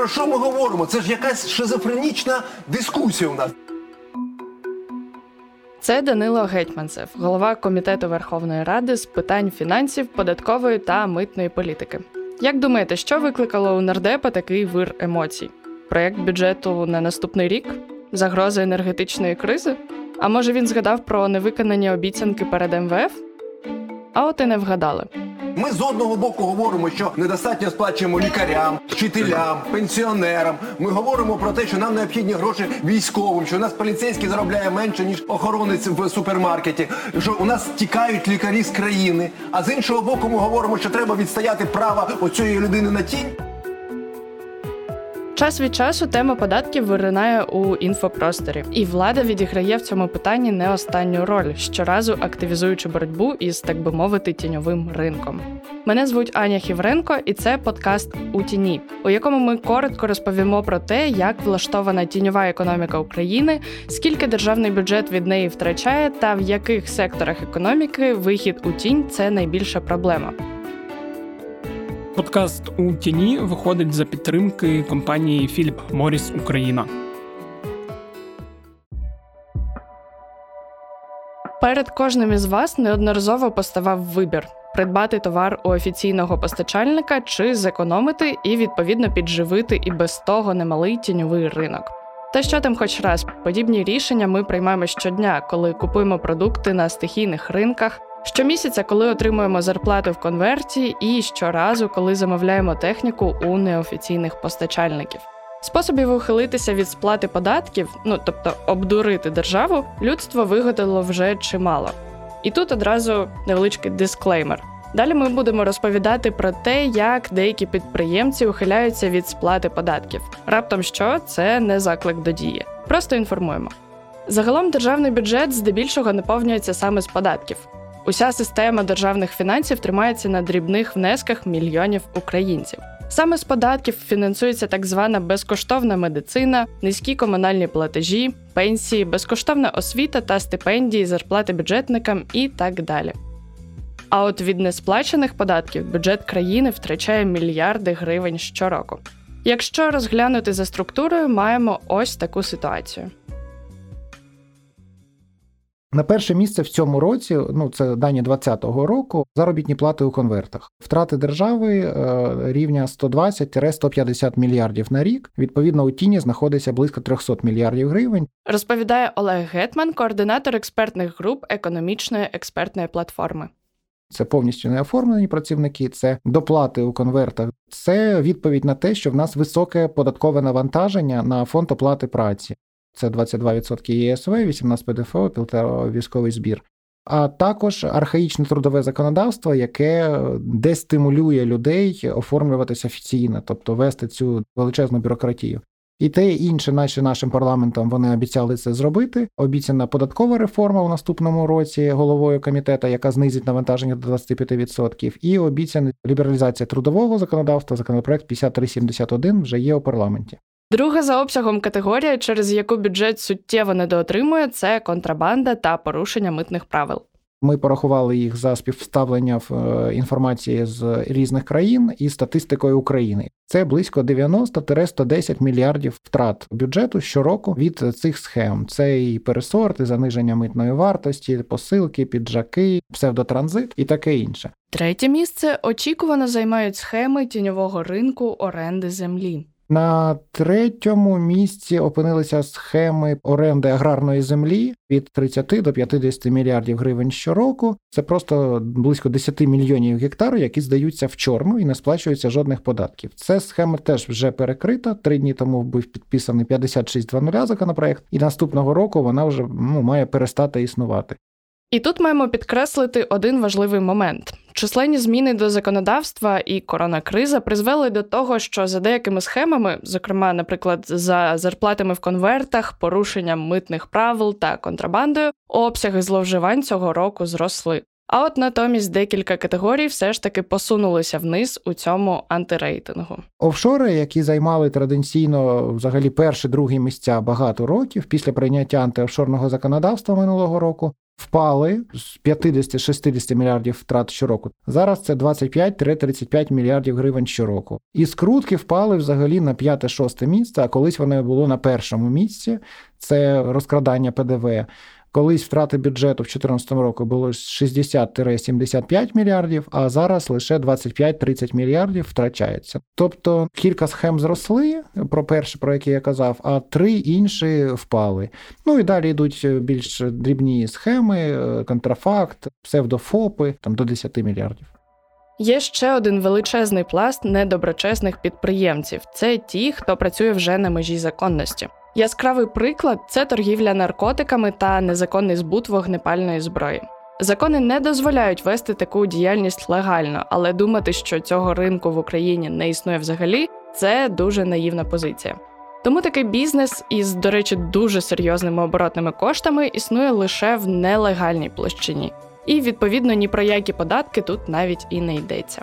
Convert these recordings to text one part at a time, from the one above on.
Про що ми говоримо? Це ж якась шизофренічна дискусія у нас. Це Данило Гетьманцев, голова комітету Верховної Ради з питань фінансів, податкової та митної політики. Як думаєте, що викликало у нардепа такий вир емоцій? Проєкт бюджету на наступний рік? Загроза енергетичної кризи? А може він згадав про невиконані обіцянки перед МВФ? А от і не вгадали. Ми з одного боку говоримо, що недостатньо сплачуємо лікарям, вчителям, пенсіонерам. Ми говоримо про те, що нам необхідні гроші військовим, що у нас поліцейський заробляє менше ніж охоронець в супермаркеті, що у нас тікають лікарі з країни. А з іншого боку, ми говоримо, що треба відстояти право оцієї людини на тінь. Час від часу тема податків виринає у інфопросторі, і влада відіграє в цьому питанні не останню роль, щоразу активізуючи боротьбу із, так би мовити, тіньовим ринком. Мене звуть Аня Хівренко, і це подкаст у тіні, у якому ми коротко розповімо про те, як влаштована тіньова економіка України, скільки державний бюджет від неї втрачає, та в яких секторах економіки вихід у тінь це найбільша проблема. Подкаст у тіні виходить за підтримки компанії Філіп Моріс Україна. Перед кожним із вас неодноразово поставав вибір: придбати товар у офіційного постачальника чи зекономити і відповідно підживити і без того немалий тіньовий ринок. Та що там, хоч раз, подібні рішення ми приймаємо щодня, коли купуємо продукти на стихійних ринках. Щомісяця, коли отримуємо зарплату в конверті, і щоразу, коли замовляємо техніку у неофіційних постачальників. Способів ухилитися від сплати податків, ну тобто обдурити державу, людство вигадало вже чимало. І тут одразу невеличкий дисклеймер. Далі ми будемо розповідати про те, як деякі підприємці ухиляються від сплати податків. Раптом що це не заклик до дії. Просто інформуємо. Загалом державний бюджет здебільшого наповнюється саме з податків. Уся система державних фінансів тримається на дрібних внесках мільйонів українців. Саме з податків фінансується так звана безкоштовна медицина, низькі комунальні платежі, пенсії, безкоштовна освіта та стипендії, зарплати бюджетникам і так далі. А от від несплачених податків бюджет країни втрачає мільярди гривень щороку. Якщо розглянути за структурою, маємо ось таку ситуацію. На перше місце в цьому році, ну це дані 2020 року, заробітні плати у конвертах. Втрати держави е, рівня 120-150 мільярдів на рік. Відповідно, у тіні знаходиться близько 300 мільярдів гривень. Розповідає Олег Гетман, координатор експертних груп економічної експертної платформи. Це повністю не оформлені працівники, це доплати у конвертах. Це відповідь на те, що в нас високе податкове навантаження на фонд оплати праці. Це 22% ЄСВ, 18 ПДФО, військовий збір. А також архаїчне трудове законодавство, яке дестимулює людей оформлюватися офіційно, тобто вести цю величезну бюрократію. І те і інше, наче нашим парламентом вони обіцяли це зробити. Обіцяна податкова реформа у наступному році головою комітету, яка знизить навантаження до 25%, і обіцяна лібералізація трудового законодавства. Законопроект 5371 вже є у парламенті. Друга за обсягом категорія, через яку бюджет суттєво недоотримує, це контрабанда та порушення митних правил. Ми порахували їх за співставлення в е, інформації з різних країн і статистикою України. Це близько 90-110 мільярдів втрат бюджету щороку від цих схем. Це і пересорти, заниження митної вартості, посилки, піджаки, псевдотранзит і таке інше. Третє місце очікувано займають схеми тіньового ринку оренди землі. На третьому місці опинилися схеми оренди аграрної землі від 30 до 50 мільярдів гривень щороку. Це просто близько 10 мільйонів гектарів, які здаються в чорну і не сплачуються жодних податків. Це схема теж вже перекрита. Три дні тому був підписаний 56.00 законопроект, і наступного року вона вже ну, має перестати існувати. І тут маємо підкреслити один важливий момент: численні зміни до законодавства і коронакриза призвели до того, що за деякими схемами, зокрема, наприклад, за зарплатами в конвертах, порушенням митних правил та контрабандою, обсяги зловживань цього року зросли. А от натомість декілька категорій все ж таки посунулися вниз у цьому антирейтингу. Офшори, які займали традиційно взагалі перші другі місця багато років після прийняття антиофшорного законодавства минулого року, впали з 50-60 мільярдів втрат щороку. Зараз це 25-35 мільярдів гривень щороку. І скрутки впали взагалі на 5-6 місце, а колись вони було на першому місці. Це розкрадання ПДВ. Колись втрати бюджету в 2014 році було 60-75 мільярдів, а зараз лише 25-30 мільярдів втрачається. Тобто кілька схем зросли, про перше, про які я казав, а три інші впали. Ну і далі йдуть більш дрібні схеми, контрафакт, псевдофопи там до 10 мільярдів. Є ще один величезний пласт недоброчесних підприємців це ті, хто працює вже на межі законності. Яскравий приклад це торгівля наркотиками та незаконний збут вогнепальної зброї. Закони не дозволяють вести таку діяльність легально, але думати, що цього ринку в Україні не існує взагалі, це дуже наївна позиція. Тому такий бізнес із, до речі, дуже серйозними оборотними коштами існує лише в нелегальній площині, і відповідно ні про які податки тут навіть і не йдеться.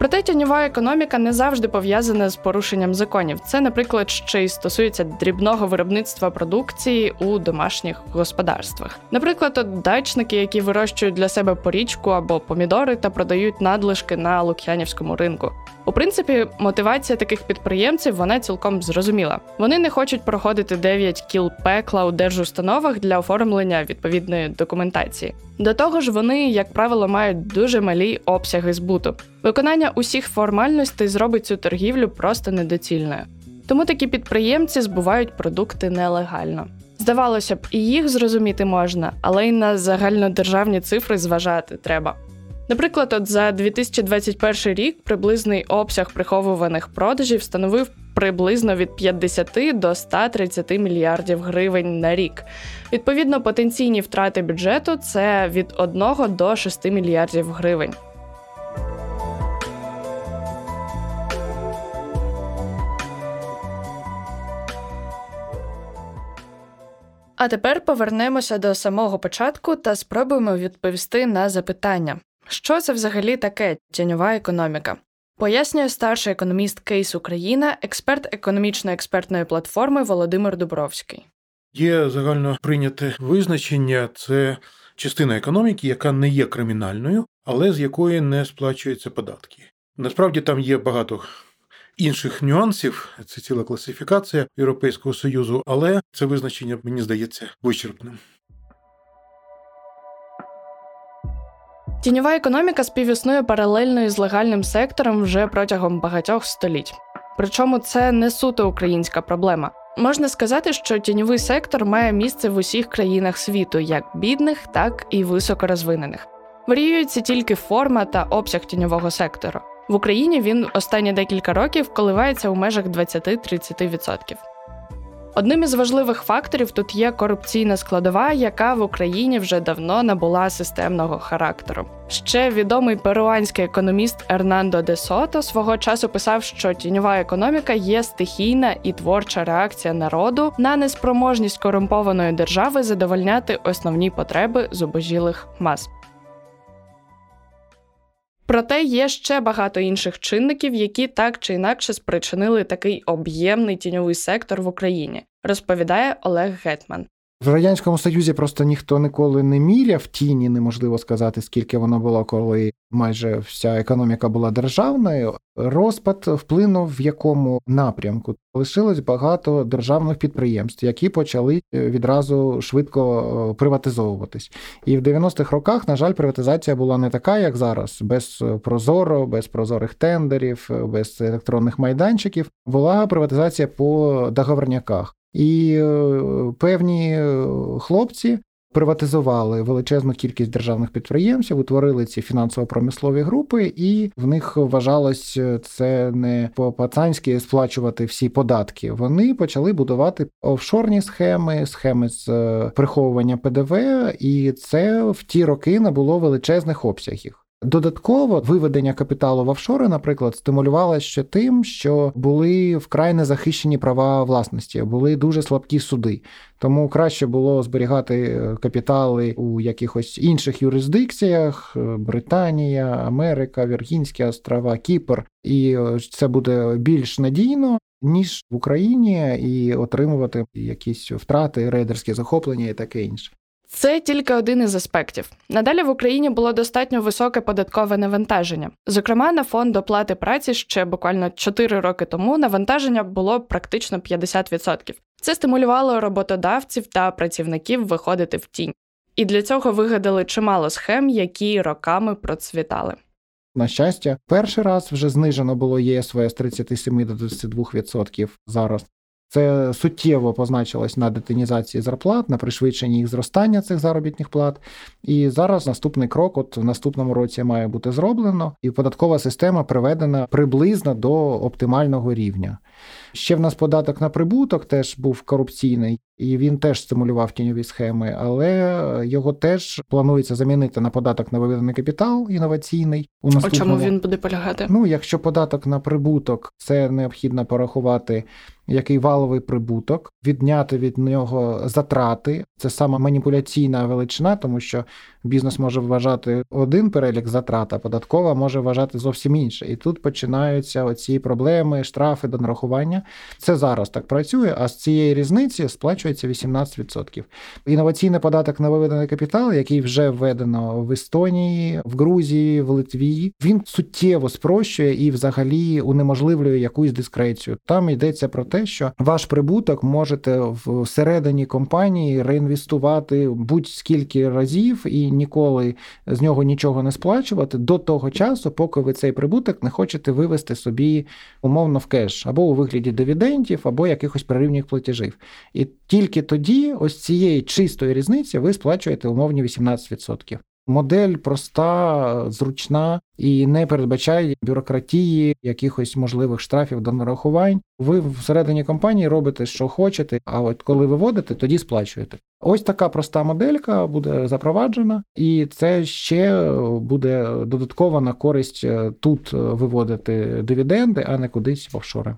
Проте тіньова економіка не завжди пов'язана з порушенням законів. Це, наприклад, ще й стосується дрібного виробництва продукції у домашніх господарствах. Наприклад, от дачники, які вирощують для себе порічку або помідори та продають надлишки на лук'янівському ринку. У принципі, мотивація таких підприємців вона цілком зрозуміла. Вони не хочуть проходити 9 кіл пекла у держустановах для оформлення відповідної документації. До того ж, вони, як правило, мають дуже малі обсяги збуту. Виконання усіх формальностей зробить цю торгівлю просто недоцільною. Тому такі підприємці збувають продукти нелегально. Здавалося б, і їх зрозуміти можна, але й на загальнодержавні цифри зважати треба. Наприклад, от за 2021 рік приблизний обсяг приховуваних продажів становив приблизно від 50 до 130 мільярдів гривень на рік. Відповідно, потенційні втрати бюджету це від 1 до 6 мільярдів гривень. А тепер повернемося до самого початку та спробуємо відповісти на запитання, що це взагалі таке тіньова економіка. Пояснює старший економіст Кейс Україна, експерт економічно експертної платформи Володимир Дубровський. Є загально прийняте визначення це частина економіки, яка не є кримінальною, але з якої не сплачуються податки. Насправді там є багато інших нюансів, це ціла класифікація Європейського союзу, але це визначення мені здається вичерпним. Тіньова економіка співіснує паралельно із легальним сектором вже протягом багатьох століть. Причому це не суто українська проблема. Можна сказати, що тіньовий сектор має місце в усіх країнах світу, як бідних, так і високорозвинених. Варіюється тільки форма та обсяг тіньового сектору. В Україні він останні декілька років коливається у межах 20-30%. Одним із важливих факторів тут є корупційна складова, яка в Україні вже давно набула системного характеру. Ще відомий перуанський економіст Ернандо де Сото свого часу писав, що тіньова економіка є стихійна і творча реакція народу на неспроможність корумпованої держави задовольняти основні потреби зубожілих мас. Проте є ще багато інших чинників, які так чи інакше спричинили такий об'ємний тіньовий сектор в Україні, розповідає Олег Гетман. В радянському союзі просто ніхто ніколи не міряв тіні, неможливо сказати, скільки воно було, коли майже вся економіка була державною. Розпад вплинув в якому напрямку. Лишилось багато державних підприємств, які почали відразу швидко приватизовуватись. І в 90-х роках, на жаль, приватизація була не така, як зараз, без прозоро, без прозорих тендерів, без електронних майданчиків. Була приватизація по договорняках. І е, певні е, хлопці приватизували величезну кількість державних підприємців, утворили ці фінансово-промислові групи, і в них вважалось е, це не по пацанськи сплачувати всі податки. Вони почали будувати офшорні схеми, схеми з приховування ПДВ, і це в ті роки набуло величезних обсягів. Додатково виведення капіталу в офшори, наприклад, стимулювалося ще тим, що були вкрай незахищені права власності, були дуже слабкі суди. Тому краще було зберігати е, капітали у якихось інших юрисдикціях: е, Британія, Америка, Віргінські острова, Кіпр, і е, це буде більш надійно. Ніж в Україні і отримувати якісь втрати, рейдерські захоплення і таке інше. Це тільки один із аспектів. Надалі в Україні було достатньо високе податкове навантаження. Зокрема, на фонд оплати праці ще буквально 4 роки тому навантаження було практично 50%. Це стимулювало роботодавців та працівників виходити в тінь. І для цього вигадали чимало схем, які роками процвітали. На щастя, перший раз вже знижено було ЄСВ з 37 до 22% зараз. Це суттєво позначилось на детинізації зарплат, на пришвидшенні їх зростання цих заробітних плат. І зараз наступний крок, от в наступному році, має бути зроблено, і податкова система приведена приблизно до оптимального рівня. Ще в нас податок на прибуток теж був корупційний, і він теж стимулював тіньові схеми, але його теж планується замінити на податок на виведений капітал інноваційний. У наступному... чому він буде полягати? Ну, якщо податок на прибуток, це необхідно порахувати. Який валовий прибуток, відняти від нього затрати, це саме маніпуляційна величина, тому що бізнес може вважати один перелік затрат, а податкова може вважати зовсім інше. І тут починаються оці проблеми, штрафи до нарахування. Це зараз так працює, а з цієї різниці сплачується 18%. Інноваційний податок на виведений капітал, який вже введено в Естонії, в Грузії, в Литві, він суттєво спрощує і взагалі унеможливлює якусь дискрецію. Там йдеться про те, що ваш прибуток можете всередині компанії реінвестувати будь-скільки разів і ніколи з нього нічого не сплачувати до того часу, поки ви цей прибуток не хочете вивести собі умовно в кеш або у вигляді дивідендів, або якихось прирівніх платежів. І тільки тоді, ось цієї чистої різниці, ви сплачуєте умовні 18%. Модель проста, зручна і не передбачає бюрократії, якихось можливих штрафів до нарахувань. Ви всередині компанії робите, що хочете, а от коли виводите, тоді сплачуєте. Ось така проста моделька буде запроваджена, і це ще буде додаткова на користь е, тут виводити дивіденди, а не кудись в офшори.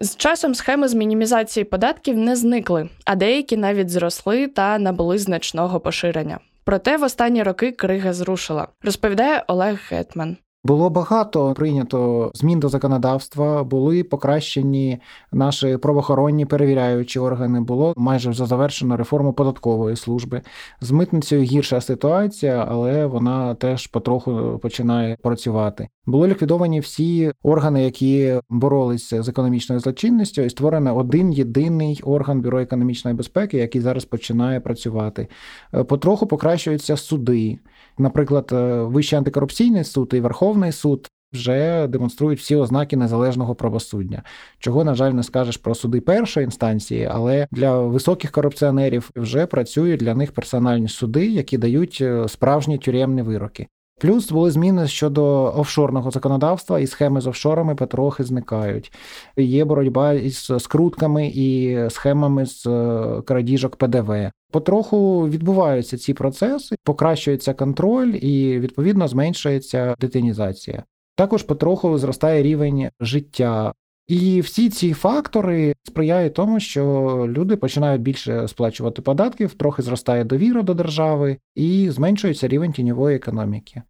З часом схеми з мінімізації податків не зникли, а деякі навіть зросли та набули значного поширення. Проте в останні роки крига зрушила, розповідає Олег Гетман. Було багато прийнято змін до законодавства, були покращені наші правоохоронні перевіряючі органи. Було майже вже завершено реформу податкової служби. З митницею гірша ситуація, але вона теж потроху починає працювати. Були ліквідовані всі органи, які боролися з економічною злочинністю, і створено один єдиний орган бюро економічної безпеки, який зараз починає працювати. Е, потроху покращуються суди. Наприклад, е, Вищий антикорупційний суд і Верховний суд. Вже демонструють всі ознаки незалежного правосуддя, чого, на жаль, не скажеш про суди першої інстанції, але для високих корупціонерів вже працюють для них персональні суди, які дають е, справжні тюремні вироки. Плюс були зміни щодо офшорного законодавства, і схеми з офшорами потрохи зникають. Є боротьба із скрутками і схемами з е, крадіжок ПДВ. Потроху відбуваються ці процеси, покращується контроль і відповідно зменшується детинізація. Також потроху зростає рівень життя. І всі ці фактори сприяють тому, що люди починають більше сплачувати податків, трохи зростає довіра до держави і зменшується рівень тіньової економіки.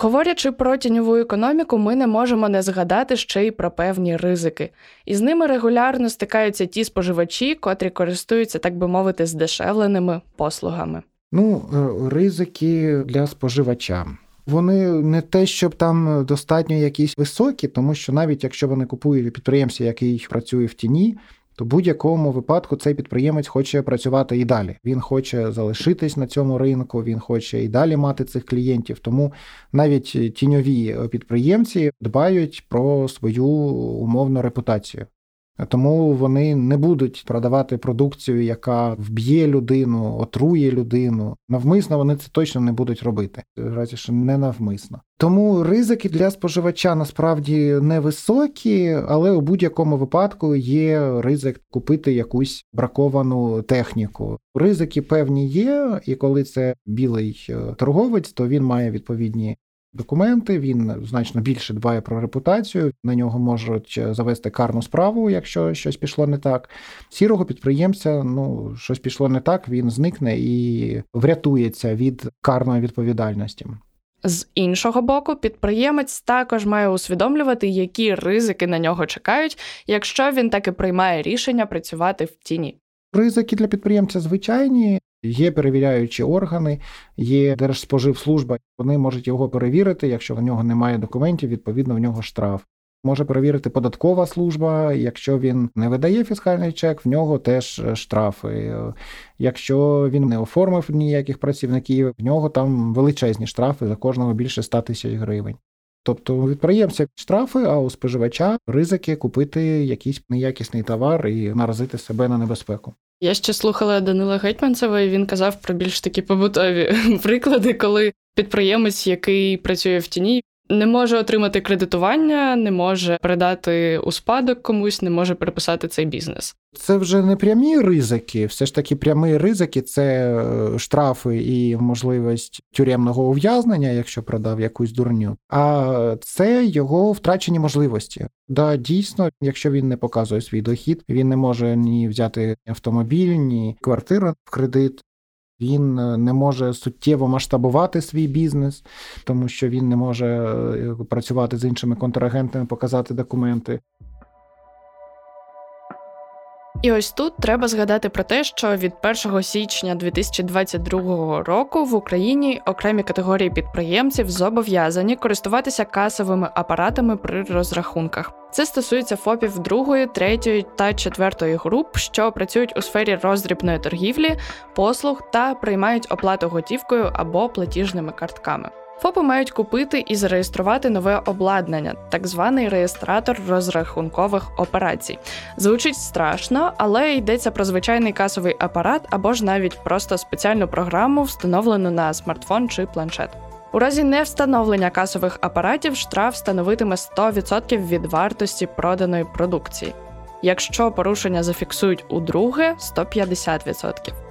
Говорячи про тіньову економіку, ми не можемо не згадати ще й про певні ризики. І з ними регулярно стикаються ті споживачі, котрі користуються, так би мовити, здешевленими послугами. Ну, е, ризики для споживача. Вони не те, щоб там достатньо якісь високі, тому що навіть якщо вони купують підприємця, який працює в тіні, то в будь-якому випадку цей підприємець хоче працювати і далі. Він хоче залишитись на цьому ринку, він хоче і далі мати цих клієнтів. Тому навіть тіньові підприємці дбають про свою умовну репутацію. Тому вони не будуть продавати продукцію, яка вб'є людину, отрує людину. Навмисно вони це точно не будуть робити, разі що не навмисно. Тому ризики для споживача насправді невисокі, але у будь-якому випадку є ризик купити якусь браковану техніку. Ризики певні є, і коли це білий е, торговець, то він має відповідні документи. Він значно більше дбає про репутацію. На нього можуть е, завести карну справу, якщо щось пішло не так. Сірого підприємця, ну щось пішло не так, він зникне і врятується від карної відповідальності. З іншого боку, підприємець також має усвідомлювати, які ризики на нього чекають, якщо він таки приймає рішення працювати в тіні. Ризики для підприємця звичайні. Є перевіряючі органи, є Держспоживслужба. Вони можуть його перевірити. Якщо в нього немає документів, відповідно в нього штраф. Може перевірити податкова служба. Якщо він не видає фіскальний чек, в нього теж штрафи. Якщо він не оформив ніяких працівників, в нього там величезні штрафи за кожного більше 100 тисяч гривень. Тобто у підприємця штрафи, а у споживача ризики купити якийсь неякісний товар і наразити себе на небезпеку. Я ще слухала Данила Гетьманцева, і він казав про більш такі побутові приклади, коли підприємець, який працює в тіні, не може отримати кредитування, не може передати у спадок комусь, не може переписати цей бізнес. Це вже не прямі ризики, все ж таки прямі ризики це е, штрафи і можливість тюремного ув'язнення, якщо продав якусь дурню. А це його втрачені можливості. Да, дійсно, якщо він не показує свій дохід, він не може ні взяти автомобіль, ні квартиру в кредит. Він е, не може суттєво масштабувати свій бізнес, тому що він не може е, працювати з іншими контрагентами, показати документи. І ось тут треба згадати про те, що від 1 січня 2022 року в Україні окремі категорії підприємців зобов'язані користуватися касовими апаратами при розрахунках. Це стосується ФОПів другої, третьої та четвертої груп, що працюють у сфері роздрібної торгівлі, послуг та приймають оплату готівкою або платіжними картками. ФОПи мають купити і зареєструвати нове обладнання, так званий реєстратор розрахункових операцій. Звучить страшно, але йдеться про звичайний касовий апарат або ж навіть просто спеціальну програму, встановлену на смартфон чи планшет. У разі невстановлення касових апаратів штраф становитиме 100% від вартості проданої продукції. Якщо порушення зафіксують удруге 150%.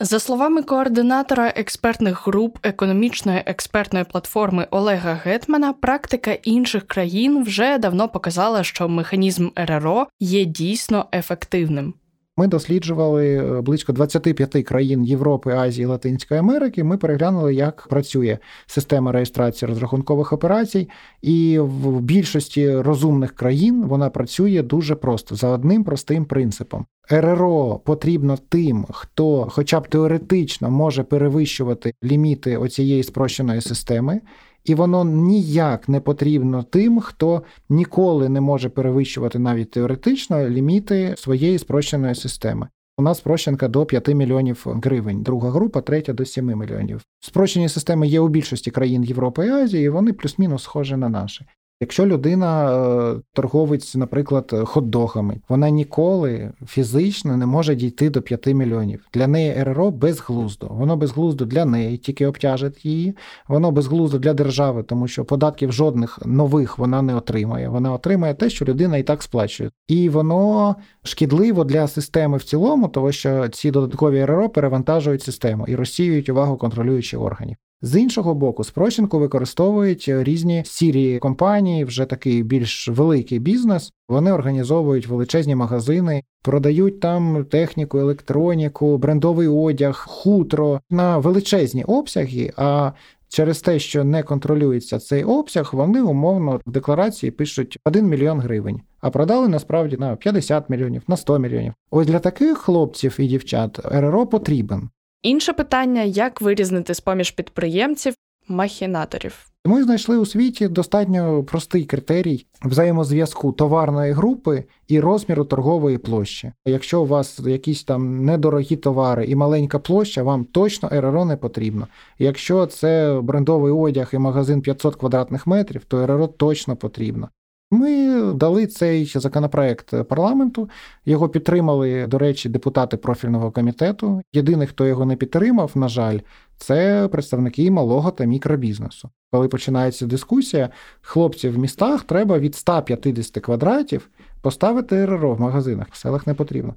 За словами координатора експертних груп економічної експертної платформи Олега Гетмана, практика інших країн вже давно показала, що механізм РРО є дійсно ефективним. Ми досліджували е, близько 25 країн Європи, Азії, Латинської Америки. Ми переглянули, як працює система реєстрації розрахункових операцій, і в більшості розумних країн вона працює дуже просто за одним простим принципом. РРО потрібно тим, хто, хоча б теоретично, може перевищувати ліміти оцієї спрощеної системи і воно ніяк не потрібно тим, хто ніколи не може перевищувати навіть теоретично ліміти своєї спрощеної системи. У нас спрощенка до 5 мільйонів гривень, друга група, третя до 7 мільйонів. Спрощені системи є у більшості країн Європи і Азії, і вони плюс-мінус схожі на наші. Якщо людина е, торговець, наприклад, хот-догами, вона ніколи фізично не може дійти до 5 мільйонів. Для неї РРО безглуздо. Воно безглуздо для неї, тільки обтяжить її. Воно безглуздо для держави, тому що податків жодних нових вона не отримає. Вона отримає те, що людина і так сплачує. І воно шкідливо для системи в цілому, тому що ці додаткові РРО перевантажують систему і розсіюють увагу контролюючих органів. З іншого боку, спрощенку використовують різні сірі компанії, вже такий більш великий бізнес. Вони організовують величезні магазини, продають там техніку, електроніку, брендовий одяг, хутро на величезні обсяги. А через те, що не контролюється цей обсяг, вони умовно в декларації пишуть 1 мільйон гривень, а продали насправді на 50 мільйонів, на 100 мільйонів. Ось для таких хлопців і дівчат РРО потрібен. Інше питання: як вирізнити з поміж підприємців махінаторів? Ми знайшли у світі достатньо простий критерій взаємозв'язку товарної групи і розміру торгової площі. Якщо у вас якісь там недорогі товари і маленька площа, вам точно РРО не потрібно. Якщо це брендовий одяг і магазин 500 квадратних метрів, то РРО точно потрібно. Ми дали цей законопроект парламенту. Його підтримали, до речі, депутати профільного комітету. Єдиний, хто його не підтримав, на жаль, це представники малого та мікробізнесу. Коли починається дискусія, хлопців в містах треба від 150 квадратів поставити РРО в магазинах, в селах не потрібно.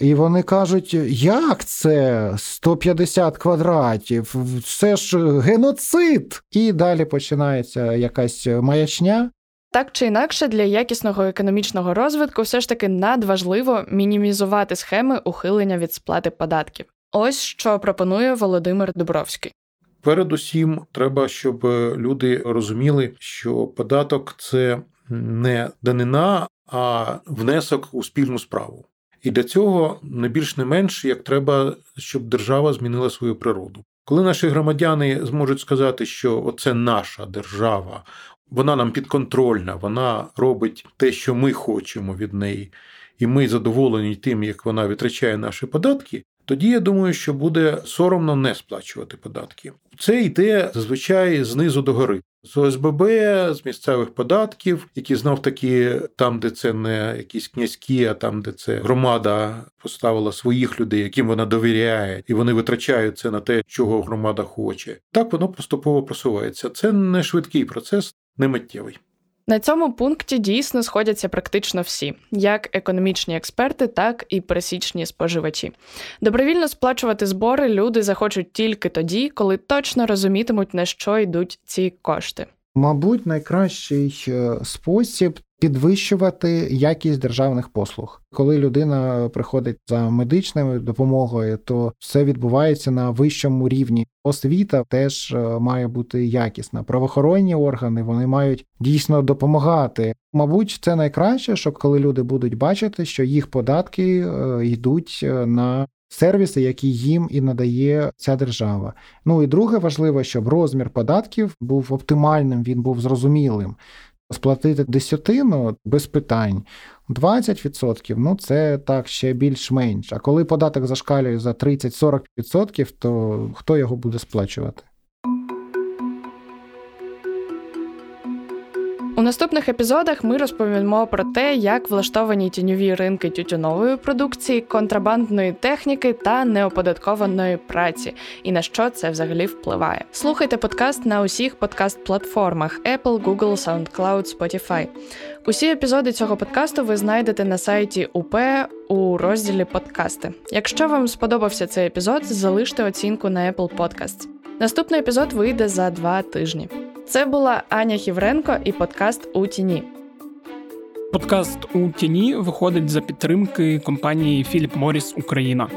І вони кажуть, як це 150 квадратів? Це ж геноцид! І далі починається якась маячня. Так чи інакше, для якісного економічного розвитку все ж таки надважливо мінімізувати схеми ухилення від сплати податків. Ось що пропонує Володимир Дубровський. Передусім, треба, щоб люди розуміли, що податок це не данина, а внесок у спільну справу. І для цього не більш не менш як треба, щоб держава змінила свою природу. Коли наші громадяни зможуть сказати, що це наша держава, вона нам підконтрольна, вона робить те, що ми хочемо від неї, і ми задоволені тим, як вона витрачає наші податки, тоді я думаю, що буде соромно не сплачувати податки. Це йде зазвичай знизу до гори. З ОСББ, з місцевих податків, які знов таки там, де це не якісь князькі, а там, де це громада поставила своїх людей, яким вона довіряє, і вони витрачають це на те, чого громада хоче. Так воно поступово просувається. Це не швидкий процес, не миттєвий. На цьому пункті дійсно сходяться практично всі, як економічні експерти, так і пересічні споживачі. Добровільно сплачувати збори люди захочуть тільки тоді, коли точно розумітимуть, на що йдуть ці кошти. Мабуть, найкращий е, спосіб підвищувати якість державних послуг. Коли людина приходить за медичною допомогою, то все відбувається на вищому рівні. Освіта теж е, має бути якісна. Правоохоронні органи вони мають дійсно допомагати. Мабуть, це найкраще, що коли люди будуть бачити, що їх податки е, йдуть е, на сервіси, які їм і надає ця держава. Ну і друге важливо, щоб розмір податків був оптимальним, він був зрозумілим. Сплатити десятину без питань. 20% ну це так ще більш-менш. А коли податок зашкалює за 30-40%, то хто його буде сплачувати? У наступних епізодах ми розповімо про те, як влаштовані тіньові ринки тютюнової продукції, контрабандної техніки та неоподаткованої праці, і на що це взагалі впливає. Слухайте подкаст на усіх подкаст-платформах Apple, Google, SoundCloud, Spotify. Усі епізоди цього подкасту ви знайдете на сайті УП у розділі Подкасти. Якщо вам сподобався цей епізод, залиште оцінку на Apple Podcasts. Наступний епізод вийде за два тижні. Це була Аня Хівренко і подкаст у тіні. Подкаст у тіні виходить за підтримки компанії Філіп Моріс Україна.